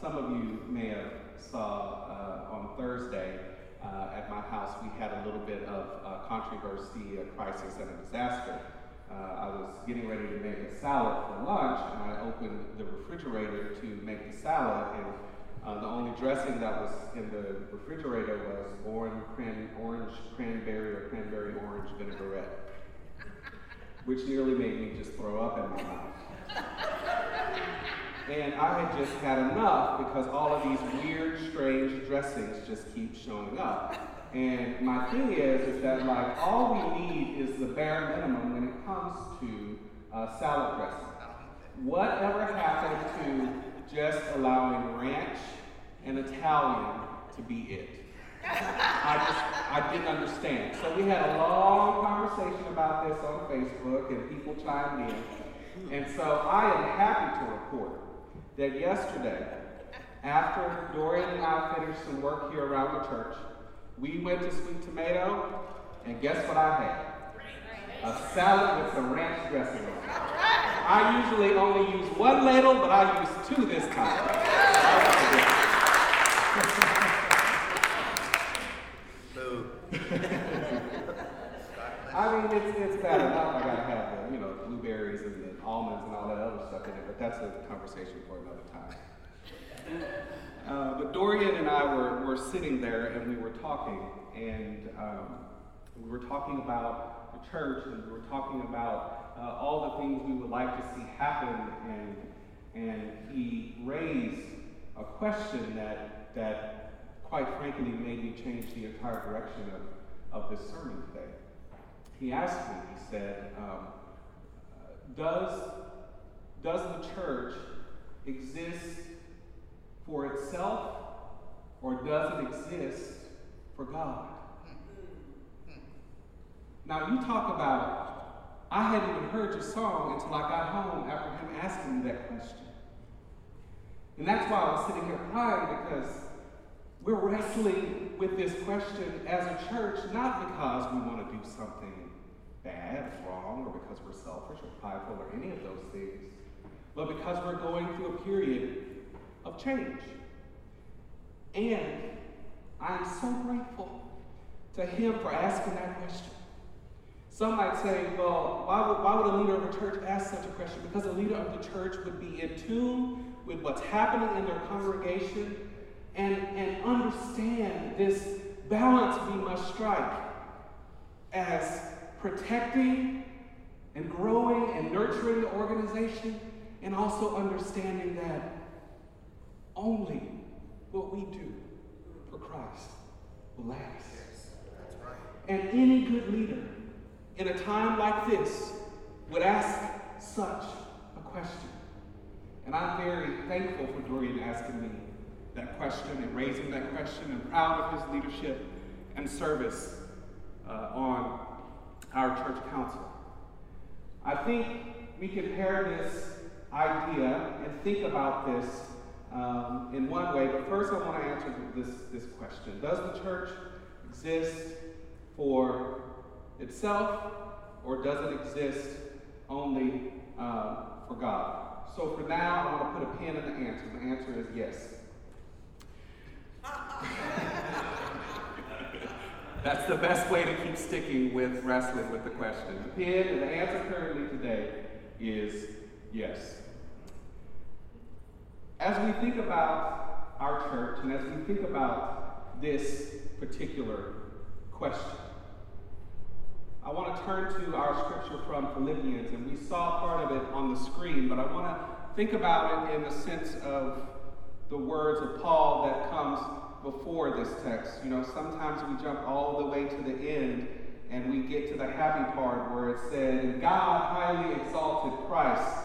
some of you may have saw uh, on Thursday uh, at my house, we had a little bit of uh, controversy, a crisis, and a disaster. I was getting ready to make a salad for lunch, and I opened the refrigerator to make the salad, and uh, the only dressing that was in the refrigerator was orange, cran- orange cranberry or cranberry orange vinaigrette, which nearly made me just throw up in my mouth. And I had just had enough because all of these weird, strange dressings just keep showing up. And my thing is, is that like all we need is the bare minimum when it comes to uh, salad dressing. Whatever happened to just allowing ranch and Italian to be it? I just, I didn't understand. So we had a long conversation about this on Facebook, and people chimed in. And so I am happy to report that yesterday, after Dorian and I finished some work here around the church, we went to Sweet Tomato, and guess what I had? A salad with some ranch dressing on it. I usually only use one ladle, but I used two this time. I mean, it's, it's bad enough. I gotta have the, you know, blueberries and the almonds and all that other stuff in it, but that's a conversation for another time. Uh, but Dorian and I were, were sitting there and we were talking, and um, we were talking about the church, and we were talking about uh, all the things we would like to see happen, and, and he raised a question that, that, quite frankly, made me change the entire direction of, of this sermon today. He asked me, he said, um, does, does the church exist for itself or does it exist for God? Now, you talk about, I hadn't even heard your song until I got home after him asking me that question. And that's why I was sitting here crying because we're wrestling with this question as a church, not because we want to do something bad, wrong, or because we're selfish or prideful or any of those things, but because we're going through a period of change. And I'm so grateful to him for asking that question. Some might say, well, why would, why would a leader of a church ask such a question? Because a leader of the church would be in tune with what's happening in their congregation and, and understand this balance we must strike as protecting and growing and nurturing the organization, and also understanding that only what we do for Christ will last. Yes, right. And any good leader in a time like this would ask such a question. And I'm very thankful for Dorian asking me that question and raising that question and proud of his leadership and service uh, on our church council. I think we can pair this idea and think about this um, in one way, but first I want to answer this, this question Does the church exist for itself, or does it exist only uh, for God? So for now, I want to put a pin in the answer. The answer is yes. That's the best way to keep sticking with wrestling with the question. The and the answer currently today is yes. As we think about our church and as we think about this particular question, I want to turn to our scripture from Philippians, and we saw part of it on the screen, but I want to think about it in the sense of the words of Paul that comes before this text. You know, sometimes we jump all the way to the end and we get to the happy part where it said, God highly exalted Christ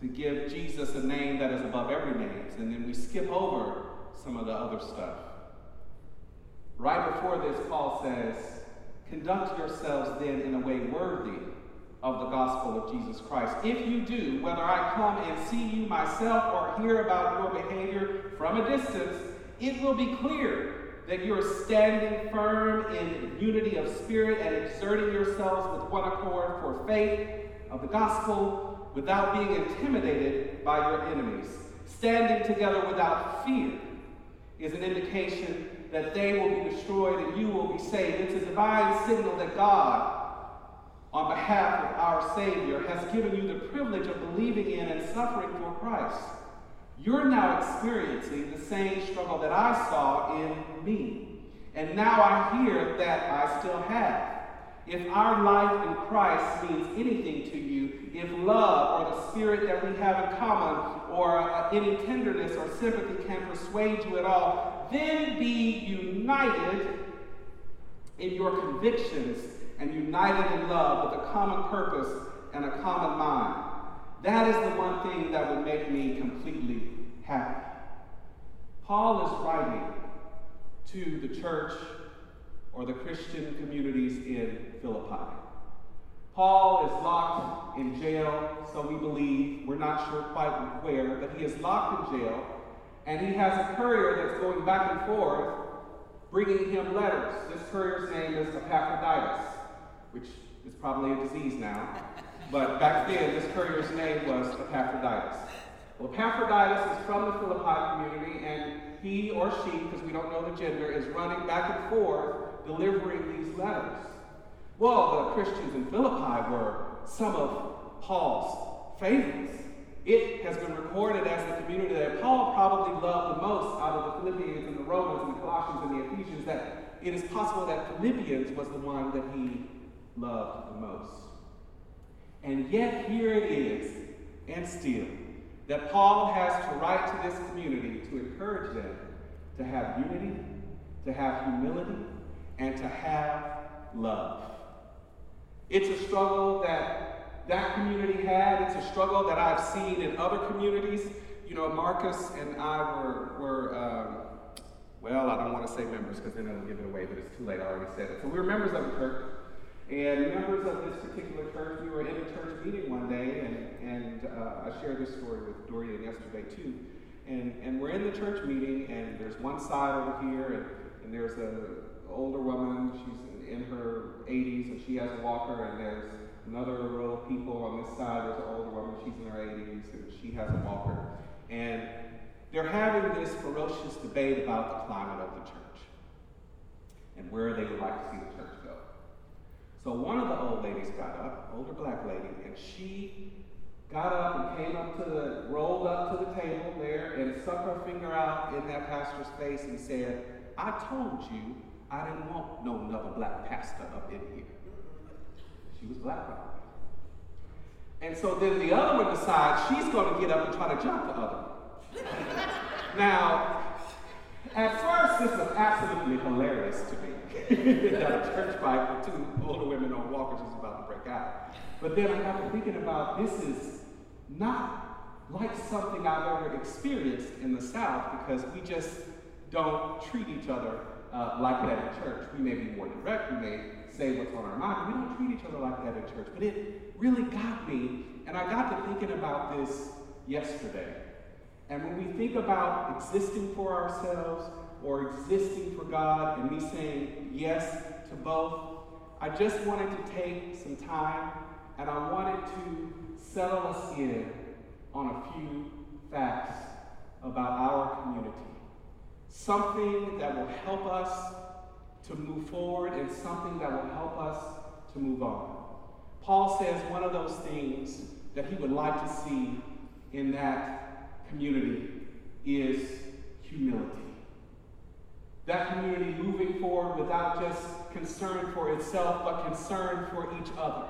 to give Jesus a name that is above every name. And then we skip over some of the other stuff. Right before this, Paul says, Conduct yourselves then in a way worthy of the gospel of Jesus Christ. If you do, whether I come and see you myself or hear about your behavior from a distance, it will be clear that you are standing firm in unity of spirit and exerting yourselves with one accord for faith of the gospel without being intimidated by your enemies. standing together without fear, is an indication that they will be destroyed and you will be saved. It's a divine signal that God, on behalf of our Savior, has given you the privilege of believing in and suffering for Christ. You're now experiencing the same struggle that I saw in me. And now I hear that I still have. If our life in Christ means anything to you, if love or the spirit that we have in common or uh, any tenderness or sympathy can persuade you at all, then be united in your convictions and united in love with a common purpose and a common mind. That is the one thing that would make me completely happy. Paul is writing to the church or the Christian communities in Philippi. Paul is locked in jail, so we believe. We're not sure quite where, but he is locked in jail, and he has a courier that's going back and forth bringing him letters. This courier's name is Epaphroditus, which is probably a disease now. But back then, this courier's name was Epaphroditus. Well, Epaphroditus is from the Philippi community, and he or she, because we don't know the gender, is running back and forth delivering these letters. Well, the Christians in Philippi were some of Paul's favorites. It has been recorded as the community that Paul probably loved the most out of the Philippians and the Romans and the Colossians and the Ephesians, that it is possible that Philippians was the one that he loved the most. And yet, here it is, and still, that Paul has to write to this community to encourage them to have unity, to have humility, and to have love. It's a struggle that that community had. It's a struggle that I've seen in other communities. You know, Marcus and I were, were um, well, I don't want to say members because then it'll give it away, but it's too late. I already said it. So we were members of the church. And members of this particular church, we were in a church meeting one day, and, and uh, I shared this story with Dorian yesterday too. And, and we're in the church meeting, and there's one side over here, and, and there's a older woman. She's in her 80s, and she has a walker, and there's another row of people on this side. There's an older woman. She's in her 80s, and she has a walker. And they're having this ferocious debate about the climate of the church and where they would like to see the church. So one of the old ladies got up, older black lady, and she got up and came up to the, rolled up to the table there and stuck her finger out in that pastor's face and said, I told you I didn't want no another black pastor up in here. She was black, And so then the other one decides she's going to get up and try to jump the other one. now, at first, this was absolutely hilarious to me that a church fight with two older women on walkers was about to break out. But then I got to thinking about this is not like something I've ever experienced in the South because we just don't treat each other uh, like that in church. We may be more direct, we may say what's on our mind, we don't treat each other like that in church. But it really got me, and I got to thinking about this yesterday. And when we think about existing for ourselves or existing for God and me saying yes to both, I just wanted to take some time and I wanted to settle us in on a few facts about our community. Something that will help us to move forward and something that will help us to move on. Paul says one of those things that he would like to see in that community is humility. That community moving forward without just concern for itself, but concern for each other.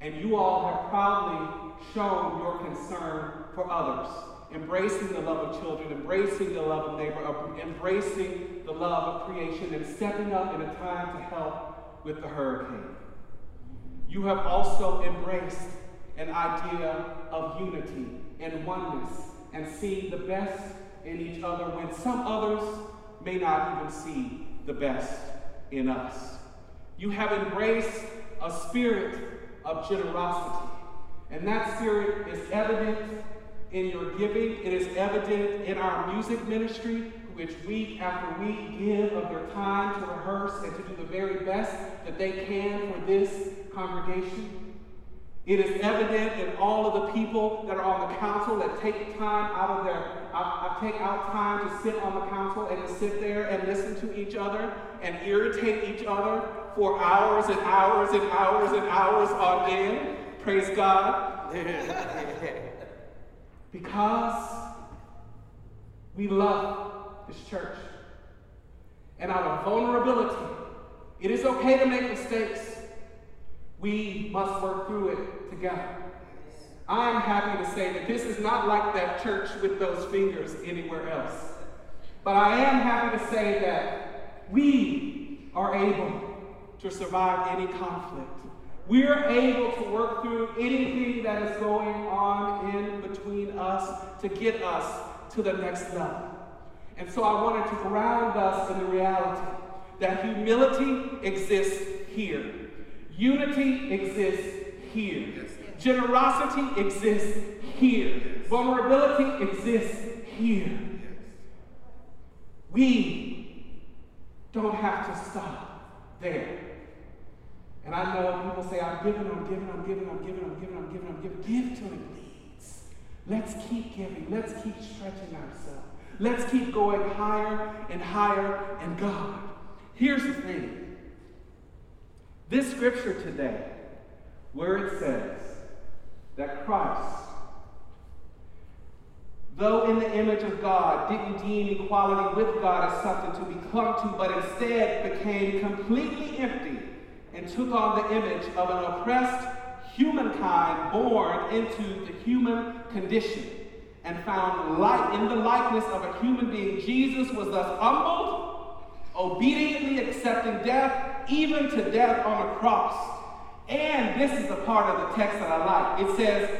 And you all have proudly shown your concern for others, embracing the love of children, embracing the love of neighbor, uh, embracing the love of creation, and stepping up in a time to help with the hurricane. You have also embraced an idea of unity and oneness and seeing the best in each other when some others may not even see the best in us. You have embraced a spirit of generosity, and that spirit is evident in your giving. It is evident in our music ministry, which week after week give of their time to rehearse and to do the very best that they can for this congregation. It is evident in all of the people that are on the council that take time out of their, take out time to sit on the council and to sit there and listen to each other and irritate each other for hours and hours and hours and hours on end. Praise God. because we love this church. And out of vulnerability, it is okay to make mistakes. We must work through it together. I am happy to say that this is not like that church with those fingers anywhere else. But I am happy to say that we are able to survive any conflict. We're able to work through anything that is going on in between us to get us to the next level. And so I wanted to ground us in the reality that humility exists here. Unity exists here. Generosity exists here. Vulnerability exists here. We don't have to stop there. And I know people say, I'm giving, I'm giving, I'm giving, I'm giving, I'm giving, I'm giving, I'm giving. Give to him, please. Let's keep giving. Let's keep stretching ourselves. Let's keep going higher and higher in God. Here's the thing this scripture today, where it says that Christ, though in the image of God, didn't deem equality with God as something to be clung to, but instead became completely empty and took on the image of an oppressed humankind born into the human condition and found light in the likeness of a human being. Jesus was thus humbled, obediently accepting death even to death on a cross. And this is the part of the text that I like. It says,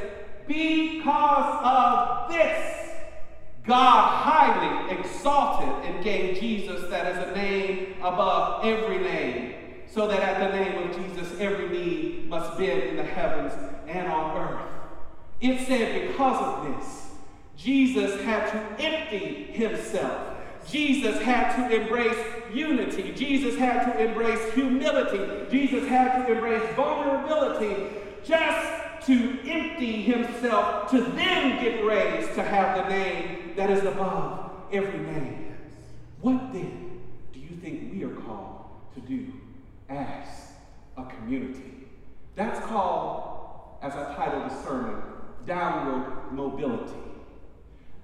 Because of this, God highly exalted and gave Jesus that is a name above every name, so that at the name of Jesus every knee must bend in the heavens and on earth. It said, Because of this, Jesus had to empty himself Jesus had to embrace unity. Jesus had to embrace humility. Jesus had to embrace vulnerability just to empty himself to then get raised to have the name that is above every name. What then do you think we are called to do as a community? That's called, as I titled the sermon, downward mobility.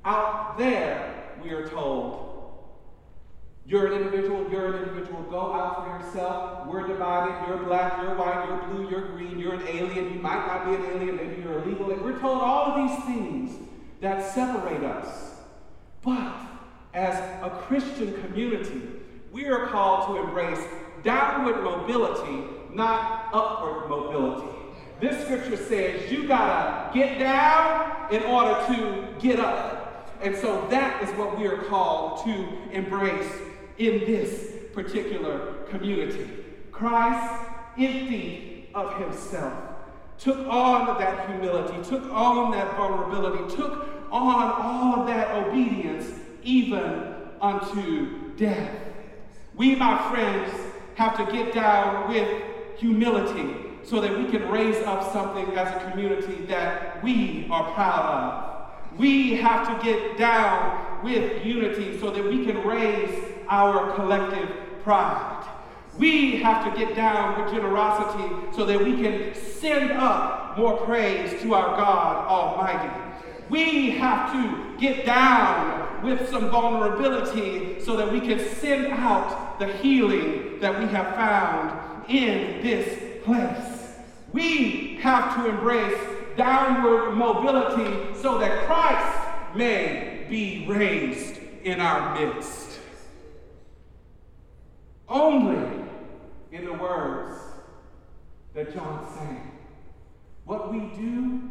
Out there, we are told you're an individual, you're an individual. Go out for yourself. We're divided. You're black, you're white, you're blue, you're green, you're an alien. You might not be an alien, maybe you're illegal. We're told all of these things that separate us. But as a Christian community, we are called to embrace downward mobility, not upward mobility. This scripture says you gotta get down in order to get up. And so that is what we are called to embrace in this particular community. Christ emptied of himself, took on that humility, took on that vulnerability, took on all of that obedience, even unto death. We, my friends, have to get down with humility so that we can raise up something as a community that we are proud of. We have to get down with unity so that we can raise our collective pride. We have to get down with generosity so that we can send up more praise to our God Almighty. We have to get down with some vulnerability so that we can send out the healing that we have found in this place. We have to embrace downward mobility so that Christ may be raised in our midst. Only in the words that John sang. What we do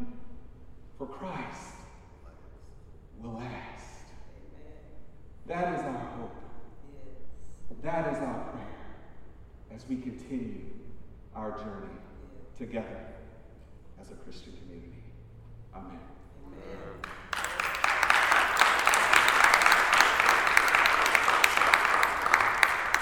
for Christ will last. That is our hope. That is our prayer as we continue our journey together as a Christian community. Amen. Amen.